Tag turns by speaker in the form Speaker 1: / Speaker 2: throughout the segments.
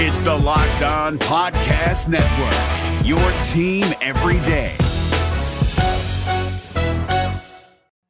Speaker 1: It's the Locked On Podcast Network, your team every day.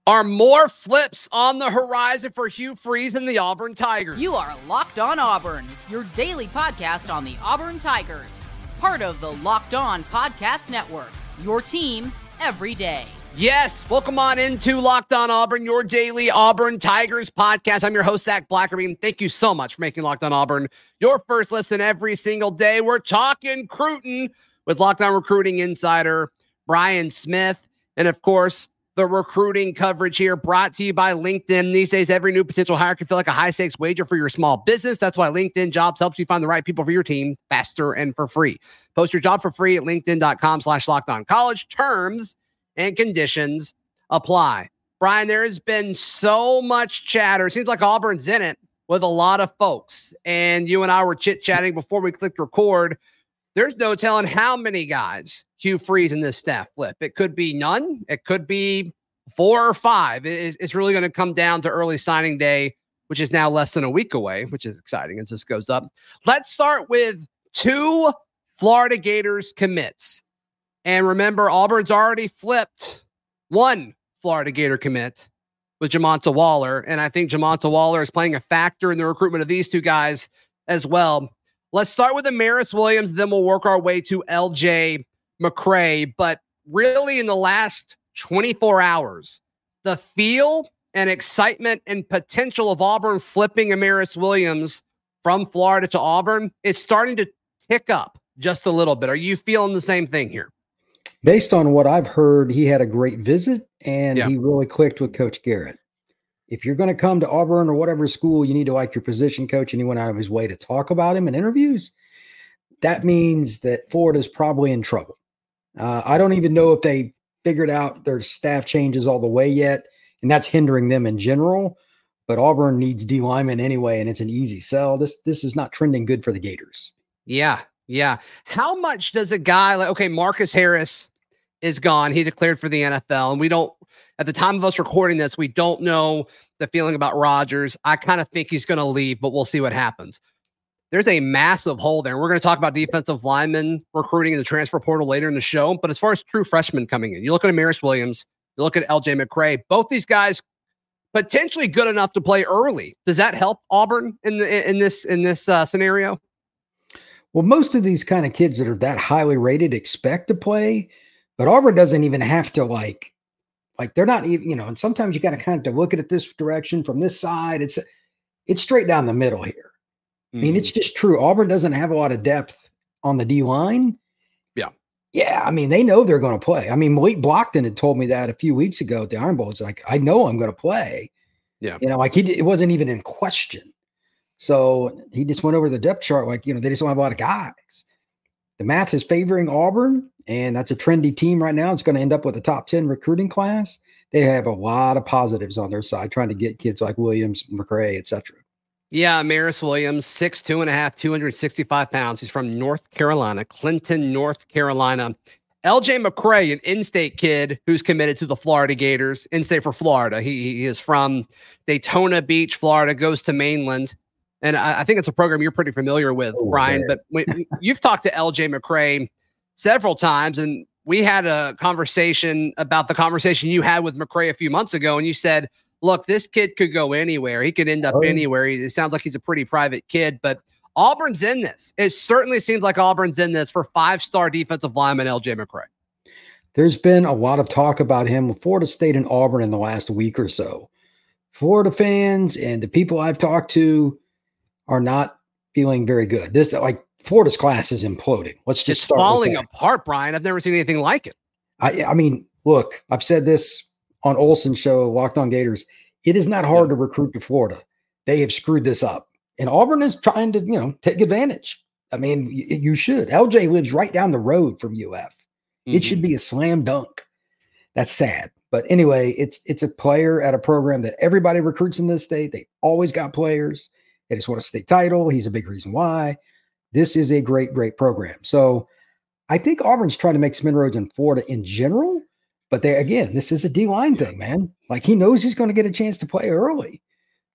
Speaker 2: Are more flips on the horizon for Hugh Freeze and the Auburn Tigers?
Speaker 3: You are Locked On Auburn, your daily podcast on the Auburn Tigers. Part of the Locked On Podcast Network, your team every day.
Speaker 2: Yes, welcome on into Locked On Auburn, your daily Auburn Tigers podcast. I'm your host, Zac Blackerby. Thank you so much for making Locked On Auburn your first listen every single day. We're talking Cruton with Locked On Recruiting Insider Brian Smith. And of course, the recruiting coverage here brought to you by LinkedIn. These days, every new potential hire can feel like a high stakes wager for your small business. That's why LinkedIn Jobs helps you find the right people for your team faster and for free. Post your job for free at LinkedIn.com slash locked on college. Terms and conditions apply. Brian, there has been so much chatter. It seems like Auburn's in it with a lot of folks. And you and I were chit chatting before we clicked record. There's no telling how many guys Hugh Freeze in this staff flip. It could be none. It could be four or five. It's really going to come down to early signing day, which is now less than a week away, which is exciting as this goes up. Let's start with two Florida Gators commits. And remember, Auburn's already flipped one Florida Gator commit with Jamonta Waller. And I think Jamonta Waller is playing a factor in the recruitment of these two guys as well. Let's start with Amaris Williams, then we'll work our way to LJ McCray. But really, in the last 24 hours, the feel and excitement and potential of Auburn flipping Amaris Williams from Florida to Auburn, it's starting to tick up just a little bit. Are you feeling the same thing here?
Speaker 4: Based on what I've heard, he had a great visit and yeah. he really clicked with Coach Garrett. If you're going to come to Auburn or whatever school, you need to like your position coach, and he went out of his way to talk about him in interviews. That means that Ford is probably in trouble. Uh, I don't even know if they figured out their staff changes all the way yet, and that's hindering them in general. But Auburn needs D linemen anyway, and it's an easy sell. This this is not trending good for the Gators.
Speaker 2: Yeah, yeah. How much does a guy like okay, Marcus Harris is gone. He declared for the NFL, and we don't at the time of us recording this, we don't know the feeling about Rogers. I kind of think he's going to leave, but we'll see what happens there's a massive hole there. We're going to talk about defensive linemen recruiting in the transfer portal later in the show. But as far as true freshmen coming in, you look at Amaris Williams, you look at LJ McCray, both these guys potentially good enough to play early. Does that help Auburn in the in this in this uh, scenario?
Speaker 4: Well, most of these kind of kids that are that highly rated expect to play, but Auburn doesn't even have to like like they're not even, you know, and sometimes you got to kind of look at it this direction from this side. It's it's straight down the middle here. I mean, it's mm-hmm. just true. Auburn doesn't have a lot of depth on the D line.
Speaker 2: Yeah.
Speaker 4: Yeah. I mean, they know they're going to play. I mean, Malik Blocton had told me that a few weeks ago at the Iron Bowl. It's like, I know I'm going to play.
Speaker 2: Yeah.
Speaker 4: You know, like he, it wasn't even in question. So he just went over the depth chart. Like, you know, they just don't have a lot of guys. The math is favoring Auburn, and that's a trendy team right now. It's going to end up with a top 10 recruiting class. They have a lot of positives on their side, trying to get kids like Williams, McCray, etc.
Speaker 2: Yeah, Maris Williams, six two and a half, 265 pounds. He's from North Carolina, Clinton, North Carolina. LJ McCray, an in-state kid who's committed to the Florida Gators, in-state for Florida. He, he is from Daytona Beach, Florida, goes to mainland. And I, I think it's a program you're pretty familiar with, oh, Brian. Man. But when, you've talked to LJ McCray several times, and we had a conversation about the conversation you had with McCray a few months ago, and you said – look, this kid could go anywhere. He could end up oh. anywhere. It sounds like he's a pretty private kid, but Auburn's in this. It certainly seems like Auburn's in this for five star defensive lineman LJ McCray.
Speaker 4: There's been a lot of talk about him with Florida State and Auburn in the last week or so. Florida fans and the people I've talked to are not feeling very good. This like Florida's class is imploding. Let's just
Speaker 2: it's falling apart, Brian. I've never seen anything like it.
Speaker 4: I, I mean, look, I've said this on Olson show, Locked On Gators, it is not hard yeah. to recruit to Florida. They have screwed this up. And Auburn is trying to, you know, take advantage. I mean, you, you should. LJ lives right down the road from UF. Mm-hmm. It should mm-hmm. be a slam dunk. That's sad. But anyway, it's it's a player at a program that everybody recruits in this state. They always got players. They just want a state title. He's a big reason why. This is a great, great program. So I think Auburn's trying to make some inroads in Florida in general. But they again, this is a D line thing, man. Like he knows he's going to get a chance to play early.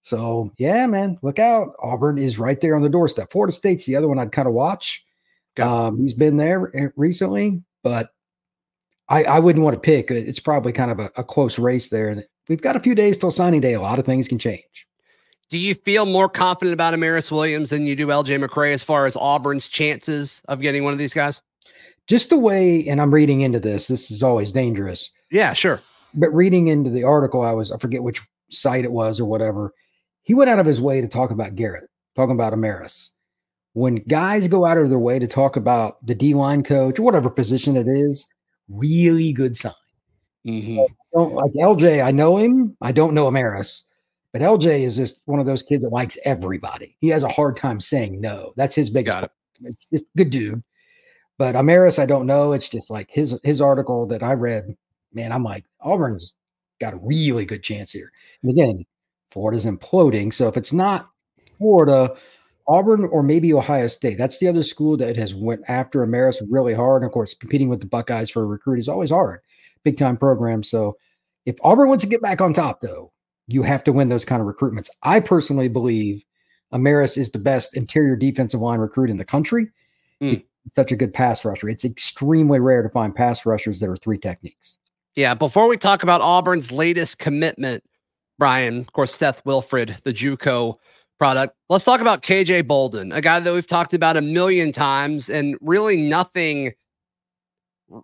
Speaker 4: So yeah, man, look out. Auburn is right there on the doorstep. Florida State's the other one I'd kind of watch. Um, he's been there recently, but I, I wouldn't want to pick. It's probably kind of a, a close race there. We've got a few days till signing day. A lot of things can change.
Speaker 2: Do you feel more confident about Amaris Williams than you do LJ McCray as far as Auburn's chances of getting one of these guys?
Speaker 4: Just the way, and I'm reading into this, this is always dangerous.
Speaker 2: Yeah, sure.
Speaker 4: But reading into the article, I was, I forget which site it was or whatever. He went out of his way to talk about Garrett, talking about Amaris. When guys go out of their way to talk about the D line coach or whatever position it is, really good sign. Mm-hmm. So don't like LJ. I know him. I don't know Amaris, but LJ is just one of those kids that likes everybody. He has a hard time saying no. That's his biggest. Got it. It's just good dude. But Amaris, I don't know. It's just like his his article that I read. Man, I'm like Auburn's got a really good chance here. And again, Florida's imploding. So if it's not Florida, Auburn or maybe Ohio State. That's the other school that has went after Amaris really hard. And of course, competing with the Buckeyes for a recruit is always hard. Big time program. So if Auburn wants to get back on top, though, you have to win those kind of recruitments. I personally believe Amaris is the best interior defensive line recruit in the country. Mm. such a good pass rusher. It's extremely rare to find pass rushers that are three techniques.
Speaker 2: Yeah. Before we talk about Auburn's latest commitment, Brian, of course, Seth Wilfred, the JUCO product. Let's talk about KJ Bolden, a guy that we've talked about a million times, and really nothing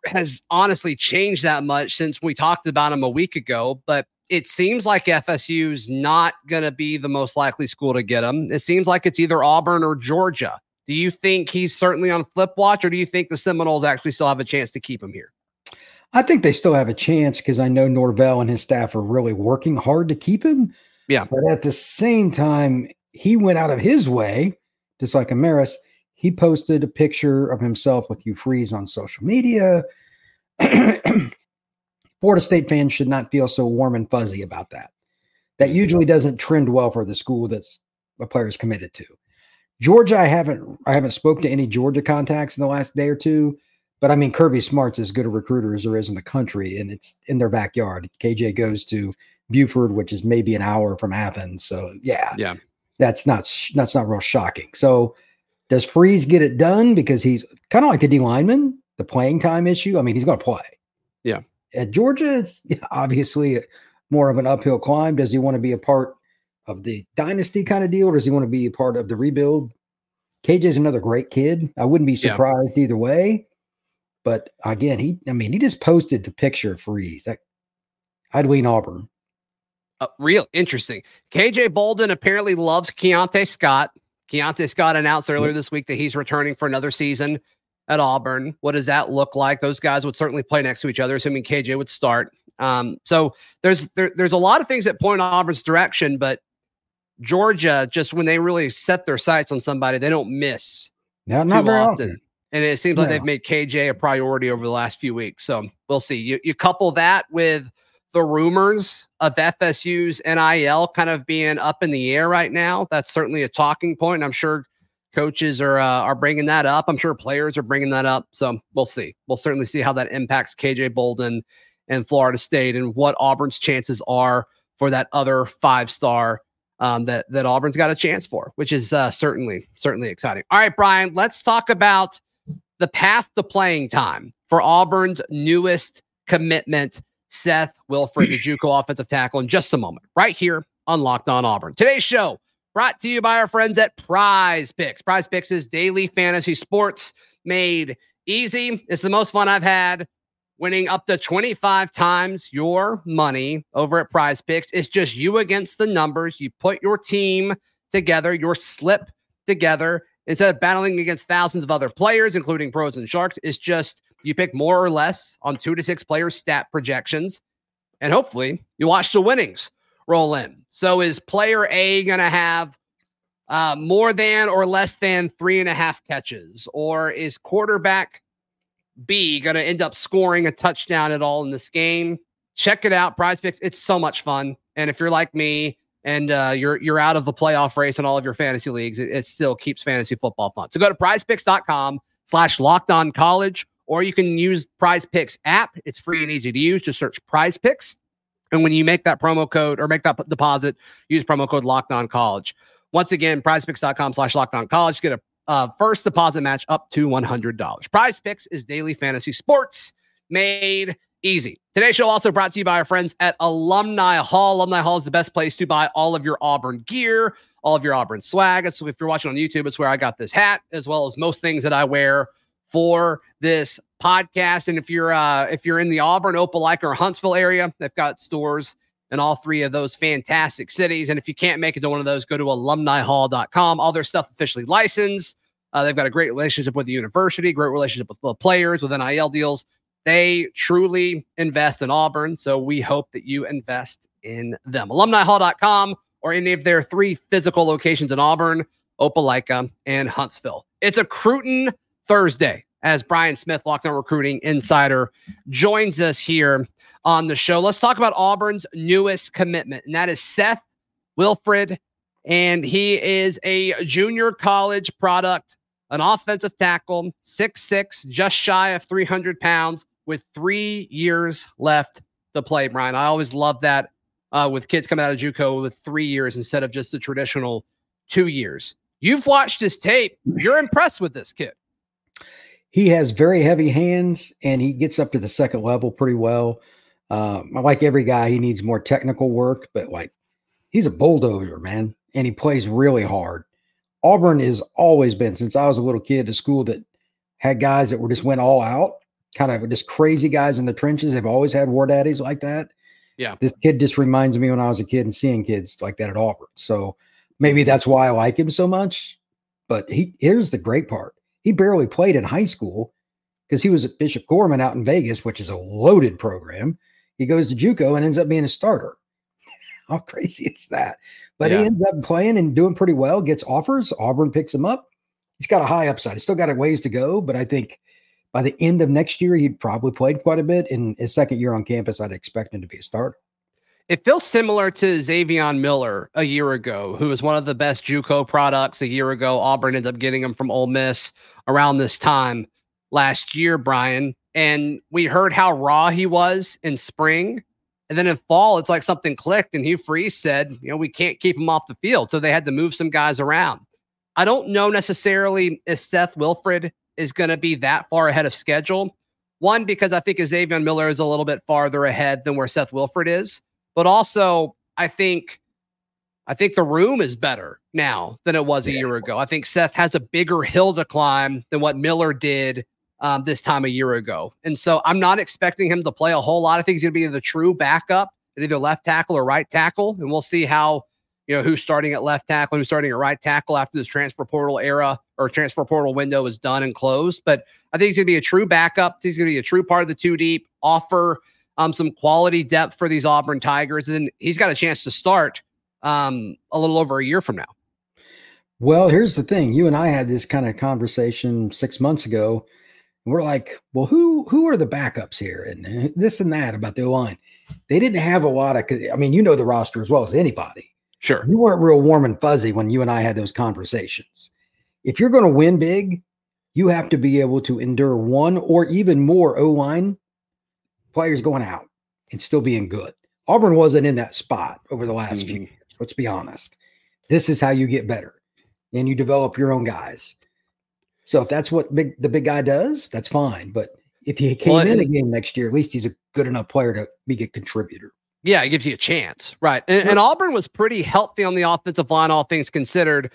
Speaker 2: has honestly changed that much since we talked about him a week ago. But it seems like FSU's not going to be the most likely school to get him. It seems like it's either Auburn or Georgia. Do you think he's certainly on flip watch, or do you think the Seminoles actually still have a chance to keep him here?
Speaker 4: I think they still have a chance because I know Norvell and his staff are really working hard to keep him.
Speaker 2: Yeah.
Speaker 4: But at the same time, he went out of his way, just like Amaris. He posted a picture of himself with Hugh Freeze on social media. Florida State fans should not feel so warm and fuzzy about that. That mm-hmm. usually doesn't trend well for the school that's a player is committed to. Georgia, I haven't I haven't spoke to any Georgia contacts in the last day or two, but I mean Kirby Smart's as good a recruiter as there is in the country, and it's in their backyard. KJ goes to Buford, which is maybe an hour from Athens. So yeah,
Speaker 2: yeah,
Speaker 4: that's not that's not real shocking. So does Freeze get it done because he's kind of like the D lineman, the playing time issue? I mean, he's going to play.
Speaker 2: Yeah.
Speaker 4: At Georgia, it's obviously more of an uphill climb. Does he want to be a part of the dynasty kind of deal, or does he want to be a part of the rebuild? KJ is another great kid. I wouldn't be surprised yeah. either way. But again, he I mean, he just posted the picture of Freeze. That I'd lean Auburn.
Speaker 2: Uh, real interesting. KJ Bolden apparently loves Keionte Scott. Keionte Scott announced earlier this week that he's returning for another season at Auburn. What does that look like? Those guys would certainly play next to each other, assuming KJ would start. Um, so there's there, there's a lot of things that point Auburn's direction, but Georgia, just when they really set their sights on somebody, they don't miss.
Speaker 4: Yeah, not very often. often.
Speaker 2: And it seems like they've made KJ a priority over the last few weeks. So we'll see. You you couple that with the rumors of FSU's NIL kind of being up in the air right now. That's certainly a talking point. I'm sure coaches are uh, are bringing that up. I'm sure players are bringing that up. So we'll see. We'll certainly see how that impacts KJ Bolden and Florida State and what Auburn's chances are for that other five star um, that that Auburn's got a chance for, which is uh, certainly certainly exciting. All right, Brian, let's talk about the path to playing time for Auburn's newest commitment Seth Wilfred, the JUCO offensive tackle, in just a moment, right here on Locked On Auburn. Today's show brought to you by our friends at Prize Picks. Prize Picks is daily fantasy sports made easy. It's the most fun I've had. Winning up to 25 times your money over at Prize Picks. It's just you against the numbers. You put your team together, your slip together, instead of battling against thousands of other players, including pros and sharks. It's just you pick more or less on two to six player stat projections, and hopefully you watch the winnings roll in. So is player A going to have uh, more than or less than three and a half catches? Or is quarterback B going to end up scoring a touchdown at all in this game? Check it out, Prize Picks. It's so much fun. And if you're like me and uh, you're you're out of the playoff race in all of your fantasy leagues, it, it still keeps fantasy football fun. So go to prizepicks.com slash locked on college or you can use Prize Picks app. It's free and easy to use. Just search Prize Picks. And when you make that promo code or make that deposit, use promo code Locked On College. Once again, prizepicks.com slash locked on college. Get a uh, first deposit match up to $100. Prize Picks is daily fantasy sports made easy. Today's show also brought to you by our friends at Alumni Hall. Alumni Hall is the best place to buy all of your Auburn gear, all of your Auburn swag. So if you're watching on YouTube, it's where I got this hat, as well as most things that I wear for this podcast. And if you're uh, if you're in the Auburn, Opelika, or Huntsville area, they've got stores in all three of those fantastic cities. And if you can't make it to one of those, go to alumnihall.com. All their stuff officially licensed. Uh, they've got a great relationship with the university, great relationship with the players, with NIL deals. They truly invest in Auburn. So we hope that you invest in them. Alumnihall.com or any of their three physical locations in Auburn, Opelika, and Huntsville. It's a Cruton Thursday as Brian Smith, Locked On Recruiting Insider, joins us here on the show. Let's talk about Auburn's newest commitment, and that is Seth Wilfred. And he is a junior college product, an offensive tackle, six six, just shy of 300 pounds, with three years left to play, Brian. I always love that uh, with kids coming out of JUCO with three years instead of just the traditional two years. You've watched his tape. You're impressed with this kid.
Speaker 4: He has very heavy hands and he gets up to the second level pretty well. Um, like every guy, he needs more technical work, but like he's a bulldozer, man, and he plays really hard. Auburn has always been since I was a little kid, a school that had guys that were just went all out kind of just crazy guys in the trenches. They've always had war daddies like that.
Speaker 2: Yeah.
Speaker 4: This kid just reminds me when I was a kid and seeing kids like that at Auburn. So maybe that's why I like him so much. But he here's the great part. He barely played in high school because he was at Bishop Gorman out in Vegas, which is a loaded program. He goes to JUCO and ends up being a starter. How crazy is that? But yeah. he ends up playing and doing pretty well, gets offers. Auburn picks him up. He's got a high upside. He's still got a ways to go, but I think by the end of next year, he'd probably played quite a bit. In his second year on campus, I'd expect him to be a starter.
Speaker 2: It feels similar to Izavion Miller a year ago, who was one of the best JUCO products a year ago. Auburn ended up getting him from Ole Miss around this time last year, Brian. And we heard how raw he was in spring. And then in fall, it's like something clicked, and Hugh Freeze said, you know, we can't keep him off the field. So they had to move some guys around. I don't know necessarily if Seth Wilfred is going to be that far ahead of schedule. One, because I think Xavier Miller is a little bit farther ahead than where Seth Wilfred is, but also I think I think the room is better now than it was a year ago. I think Seth has a bigger hill to climb than what Miller did um, this time a year ago. And so I'm not expecting him to play a whole lot. I think he's going to be the true backup at either left tackle or right tackle. And we'll see how you know, who's starting at left tackle, who's starting at right tackle after this transfer portal era or transfer portal window is done and closed. But I think he's going to be a true backup. He's going to be a true part of the two deep, offer um, some quality depth for these Auburn Tigers. And he's got a chance to start um, a little over a year from now.
Speaker 4: Well, here's the thing. You and I had this kind of conversation six months ago. we're like, well, who who are the backups here? And uh, this and that about the O line. They didn't have a lot of I mean, you know the roster as well as anybody.
Speaker 2: Sure.
Speaker 4: You weren't real warm and fuzzy when you and I had those conversations. If you're going to win big, you have to be able to endure one or even more O line players going out and still being good. Auburn wasn't in that spot over the last mm-hmm. few years. Let's be honest. This is how you get better and you develop your own guys. So if that's what big the big guy does, that's fine. But if he came well, in again next year, at least he's a good enough player to be a contributor.
Speaker 2: Yeah, it gives you a chance. Right. And, and, Auburn was pretty healthy on the offensive line, all things considered,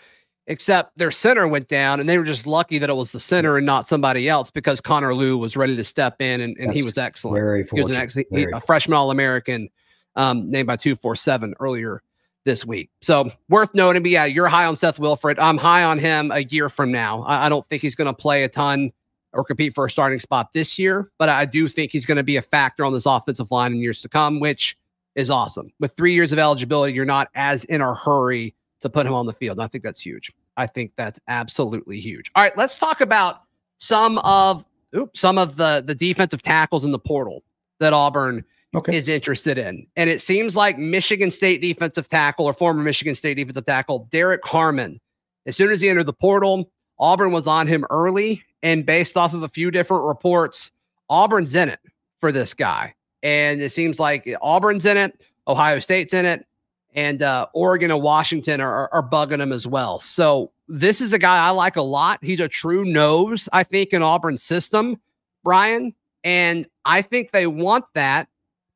Speaker 2: except their center went down, and they were just lucky that it was the center and not somebody else because Connor Lew was ready to step in and, and he was excellent.
Speaker 4: Very
Speaker 2: he was an excellent he, a freshman All American um, named by 247 earlier this week. So worth noting, but yeah, you're high on Seth Wilfred. I'm high on him a year from now. I, I don't think he's going to play a ton or compete for a starting spot this year, but I do think he's going to be a factor on this offensive line in years to come, which – is awesome. With three years of eligibility, you're not as in a hurry to put him on the field. I think that's huge. I think that's absolutely huge. All right, let's talk about some of oops, some of the the defensive tackles in the portal that Auburn okay. is interested in. And it seems like Michigan State defensive tackle or former Michigan State defensive tackle Derrick Harmon, as soon as he entered the portal, Auburn was on him early. And based off of a few different reports, Auburn's in it for this guy. And it seems like Auburn's in it, Ohio State's in it, and uh, Oregon and Washington are, are, bugging him as well. So this is a guy I like a lot. He's a true nose, I think, in Auburn's system, Brian. And I think they want that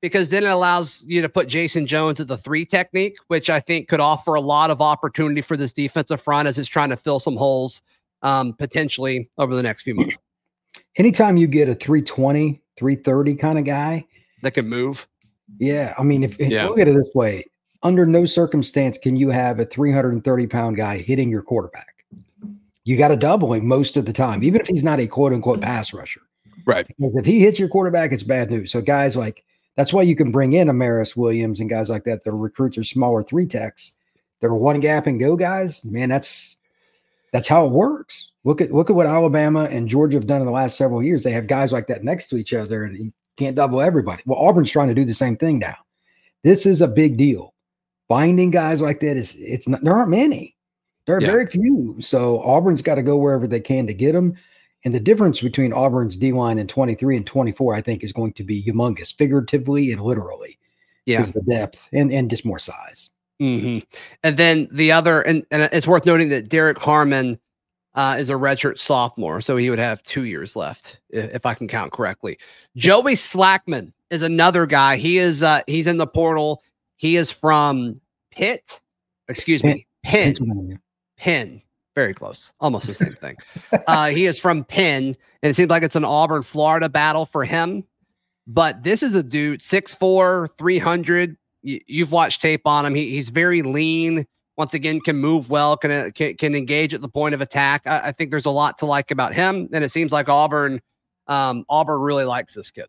Speaker 2: because then it allows you to put Jayson Jones at the three technique, which I think could offer a lot of opportunity for this defensive front as it's trying to fill some holes um, potentially over the next few months.
Speaker 4: Anytime you get a 320, 330 kind of guy
Speaker 2: that can move.
Speaker 4: Yeah. I mean, if, yeah. look at it this way under no circumstance can you have a 330 pound guy hitting your quarterback. You got to double him most of the time, even if he's not a quote unquote pass rusher.
Speaker 2: Right.
Speaker 4: Because if he hits your quarterback, it's bad news. So guys like that's why you can bring in Amaris Williams and guys like that. The recruits are smaller three techs. They're one gap and go guys. Man, that's that's how it works. Look at look at what Alabama and Georgia have done in the last several years. They have guys like that next to each other, and you can't double everybody. Well, Auburn's trying to do the same thing now. This is a big deal. Finding guys like that is it's not there aren't many. There are yeah. very few. So Auburn's got to go wherever they can to get them. And the difference between Auburn's D line in 23 and 24, I think, is going to be humongous, figuratively and literally.
Speaker 2: Yeah.
Speaker 4: Because the depth and, and just more size.
Speaker 2: Mm-hmm. And then the other, and, and it's worth noting that Derrick Harmon uh, is a redshirt sophomore, so he would have two years left, if, if I can count correctly. Joey Slackman is another guy. He is uh, he's in the portal. He is from Pitt, excuse me, Penn. Penn. Very close. Almost the same thing. uh, he is from Penn, and it seems like it's an Auburn, Florida battle for him. But this is a dude, 6'4, 300. You, you've watched tape on him. He, he's very lean. Once again, can move well, can, uh, can, can engage at the point of attack. I, I, think there's a lot to like about him. And it seems like Auburn, um, Auburn really likes this kid.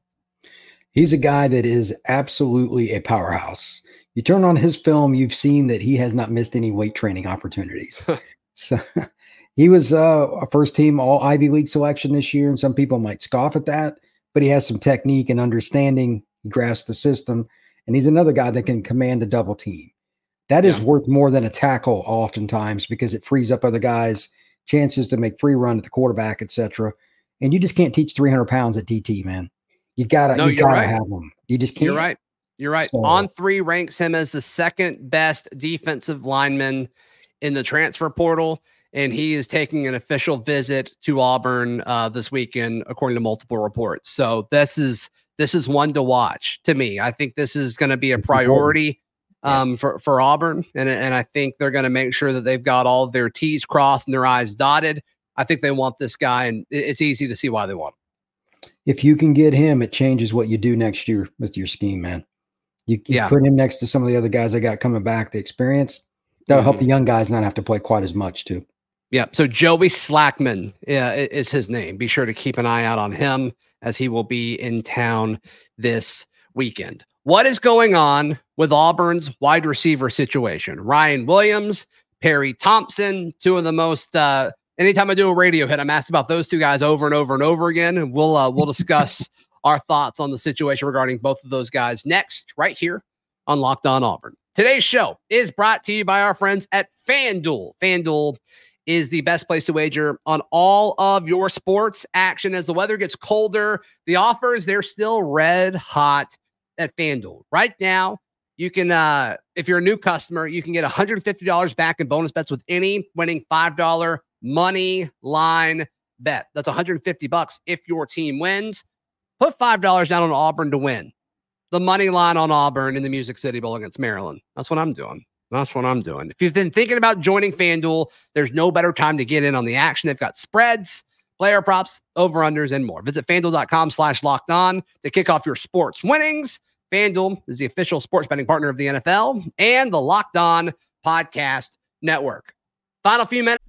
Speaker 4: He's a guy that is absolutely a powerhouse. You turn on his film, you've seen that he has not missed any weight training opportunities. so he was uh, a first team all Ivy League selection this year, and some people might scoff at that, but he has some technique and understanding. He grasps the system, and he's another guy that can command a double team. That is yeah. worth more than a tackle oftentimes because it frees up other guys' chances to make free run at the quarterback, etc. And you just can't teach 300 pounds at DT, man. You gotta, no, you gotta right. have them. You just can't.
Speaker 2: You're right. You're right. So, On3 ranks him as the second best defensive lineman in the transfer portal, and he is taking an official visit to Auburn uh, this weekend, according to multiple reports. So this is this is one to watch to me. I think this is going to be a priority um, yes. for for Auburn, and and I think they're going to make sure that they've got all their T's crossed and their I's dotted. I think they want this guy, and it's easy to see why they want him.
Speaker 4: If you can get him, it changes what you do next year with your scheme, man. You, you yeah. put him next to some of the other guys that got coming back, the experience. That'll mm-hmm. help the young guys not have to play quite as much too.
Speaker 2: Yeah. So Joey Slackman uh, is his name. Be sure to keep an eye out on him as he will be in town this weekend. What is going on with Auburn's wide receiver situation? Ryan Williams, Perry Thompson, two of the most. Uh, anytime I do a radio hit, I'm asked about those two guys over and over and over again, and we'll uh, we'll discuss our thoughts on the situation regarding both of those guys next, right here on Locked On Auburn. Today's show is brought to you by our friends at FanDuel. FanDuel is the best place to wager on all of your sports action as the weather gets colder. The offers, they're still red hot at FanDuel. Right now, you can, uh, if you're a new customer, you can get $150 back in bonus bets with any winning $5 money line bet. That's 150 bucks if your team wins. Put $5 down on Auburn to win. The money line on Auburn in the Music City Bowl against Maryland. That's what I'm doing. That's what I'm doing. If you've been thinking about joining FanDuel, there's no better time to get in on the action. They've got spreads, player props, over-unders, and more. Visit FanDuel.com slash locked on to kick off your sports winnings. FanDuel is the official sports betting partner of the NFL and the Locked On Podcast Network. Final few minutes.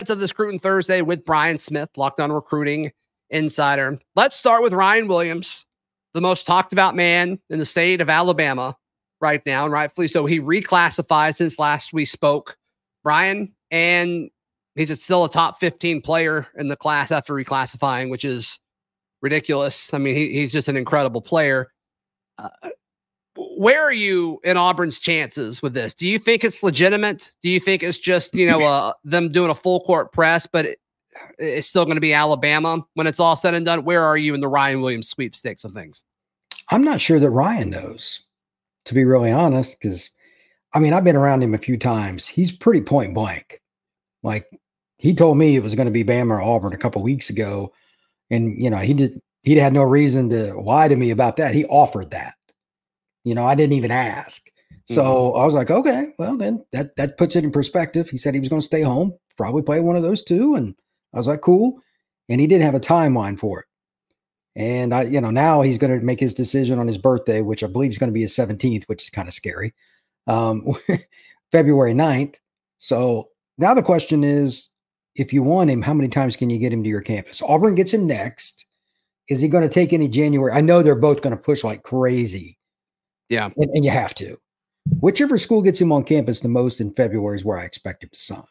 Speaker 2: of the Scruton Thursday with Brian Smith, Locked On Recruiting insider. Let's start with Ryan Williams, the most talked about man in the state of Alabama right now, and rightfully so. He reclassified since last we spoke, Brian, and he's still a top 15 player in the class after reclassifying, which is ridiculous. I mean, he, he's just an incredible player. Uh, where are you in Auburn's chances with this? Do you think it's legitimate? Do you think it's just you know uh, them doing a full court press, but it, it's still going to be Alabama when it's all said and done? Where are you in the Ryan Williams sweepstakes of things?
Speaker 4: I'm not sure that Ryan knows, to be really honest, because I mean I've been around him a few times. He's pretty point blank. Like he told me it was going to be Bama or Auburn a couple weeks ago, and you know he did. He had no reason to lie to me about that. He offered that. You know, I didn't even ask. So mm-hmm. I was like, okay, well then that that puts it in perspective. He said he was going to stay home, probably play one of those two, and I was like, cool. And he didn't have a timeline for it. And I, you know, now he's going to make his decision on his birthday, which I believe is going to be his 17th, which is kind of scary. Um, February 9th. So now the question is, if you want him, how many times can you get him to your campus? Auburn gets him next. Is he going to take any January? I know they're both going to push like crazy
Speaker 2: yeah.
Speaker 4: And, and, you have to. Whichever school gets him on campus the most in February is where I expect him to sign.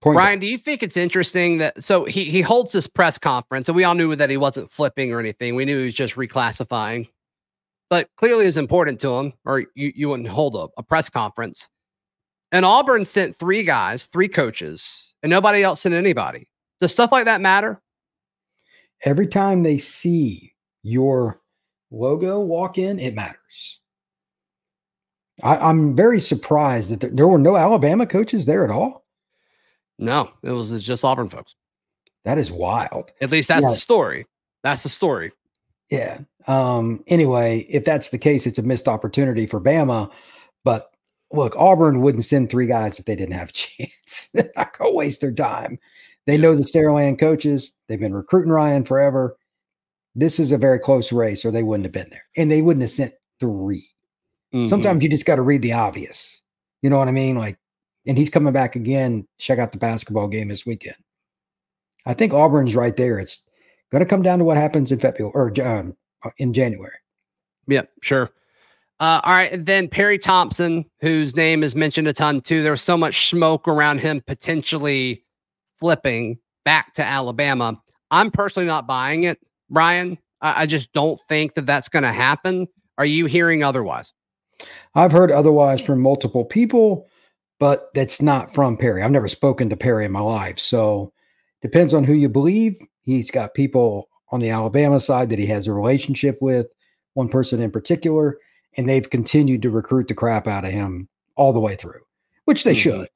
Speaker 2: Point Brian, do you think it's interesting that so he he holds this press conference and we all knew that he wasn't flipping or anything. We knew he was just reclassifying. But clearly it was important to him, or you, you wouldn't hold a, a press conference. And Auburn sent three guys, three coaches, and nobody else sent anybody. Does stuff like that matter?
Speaker 4: Every time they see your logo walk in, it matters. I, am very surprised that there, there, were no Alabama coaches there at all.
Speaker 2: No, it was just Auburn folks.
Speaker 4: That is wild.
Speaker 2: At least that's yeah. the story. That's the story.
Speaker 4: Yeah. Um, anyway, if that's the case, it's a missed opportunity for Bama. But look, Auburn wouldn't send three guys if they didn't have a chance. I go waste their time. They know the Saraland coaches. They've been recruiting Ryan forever this is a very close race, or they wouldn't have been there, and they wouldn't have sent 3 mm-hmm. Sometimes you just got to read the obvious. You know what I mean? Like, and he's coming back again. Check out the basketball game this weekend. I think Auburn's right there. It's going to come down to what happens in February or um, uh, in January.
Speaker 2: Yeah, sure. Uh, all right. And then Perry Thompson, whose name is mentioned a ton too. There was so much smoke around him potentially flipping back to Alabama. I'm personally not buying it. Brian. I, I just don't think that that's going to happen. Are you hearing otherwise?
Speaker 4: I've heard otherwise from multiple people, but that's not from Perry. I've never spoken to Perry in my life. So depends on who you believe. He's got people on the Alabama side that he has a relationship with, one person in particular, and they've continued to recruit the crap out of him all the way through, which they mm-hmm. should.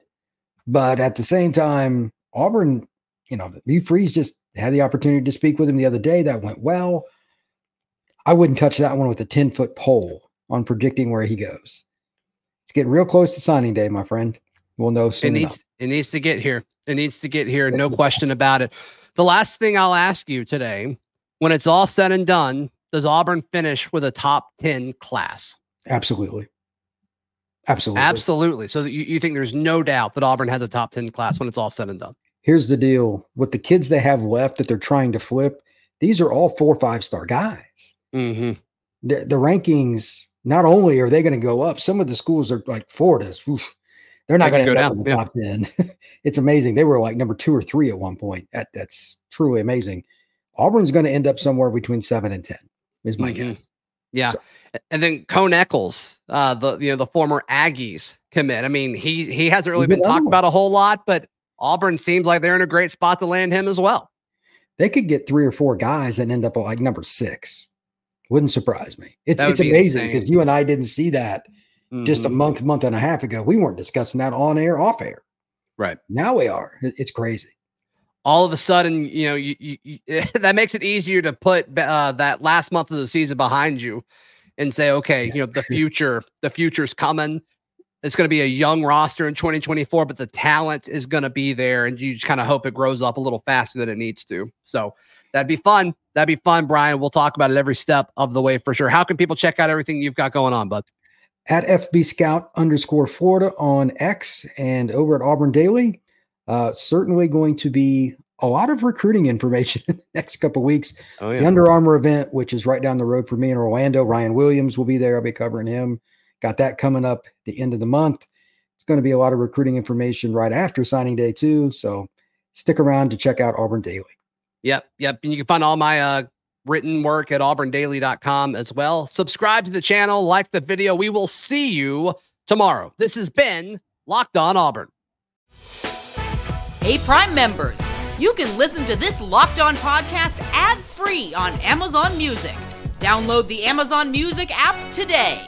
Speaker 4: But at the same time, Auburn, you know, Hugh Freeze just had the opportunity to speak with him the other day. That went well. I wouldn't touch that one with a 10 foot pole on predicting where he goes. It's getting real close to signing day, my friend. We'll know soon.
Speaker 2: It needs, enough. it needs to get here. It needs to get here. no question about it. The last thing I'll ask you today when it's all said and done, does Auburn finish with a top 10 class?
Speaker 4: Absolutely. Absolutely.
Speaker 2: Absolutely. So you, you think there's no doubt that Auburn has a top 10 class when it's all said and done?
Speaker 4: Here's the deal with the kids they have left that they're trying to flip, these are all four or five star guys.
Speaker 2: Mm-hmm.
Speaker 4: The, the, rankings, not only are they going to go up, some of the schools are like Florida's, oof, they're not going to go down in the yeah. top 10. it's amazing. They were like number two or three at one point. That, that's truly amazing. Auburn's going to end up somewhere between seven and 10, is my mm-hmm. guess.
Speaker 2: Yeah. So, and then Cone Eccles, uh, the you know the former Aggies commit. I mean, he he hasn't really been talked about a whole lot, but Auburn seems like they're in a great spot to land him as well.
Speaker 4: They could get three or four guys and end up like number six. Wouldn't surprise me. It's it's amazing because you and I didn't see that mm-hmm. just a mm-hmm. month, month and a half ago. We weren't discussing that on air, off air.
Speaker 2: Right
Speaker 4: now we are. It's crazy.
Speaker 2: All of a sudden, you know, you, you, you that makes it easier to put uh, that last month of the season behind you and say, okay, you know, the future, the future's coming. It's going to be a young roster in 2024, but the talent is going to be there, and you just kind of hope it grows up a little faster than it needs to. So that'd be fun. That'd be fun, Brian. We'll talk about it every step of the way for sure. How can people check out everything you've got going on, bud?
Speaker 4: At FB Scout underscore Florida on X and over at Auburn Daily. Uh, certainly going to be a lot of recruiting information in the next couple weeks.
Speaker 2: Oh
Speaker 4: The Under Armour event, which is right down the road for me in Orlando. Ryan Williams will be there. I'll be covering him. Got that coming up the end of the month. It's going to be a lot of recruiting information right after signing day too. So stick around to check out Auburn Daily.
Speaker 2: Yep, yep. And you can find all my uh, written work at auburndaily.com as well. Subscribe to the channel, like the video. We will see you tomorrow. This has been Locked On Auburn.
Speaker 3: Hey, Prime members, you can listen to this Locked On podcast ad free on Amazon Music. Download the Amazon Music app today.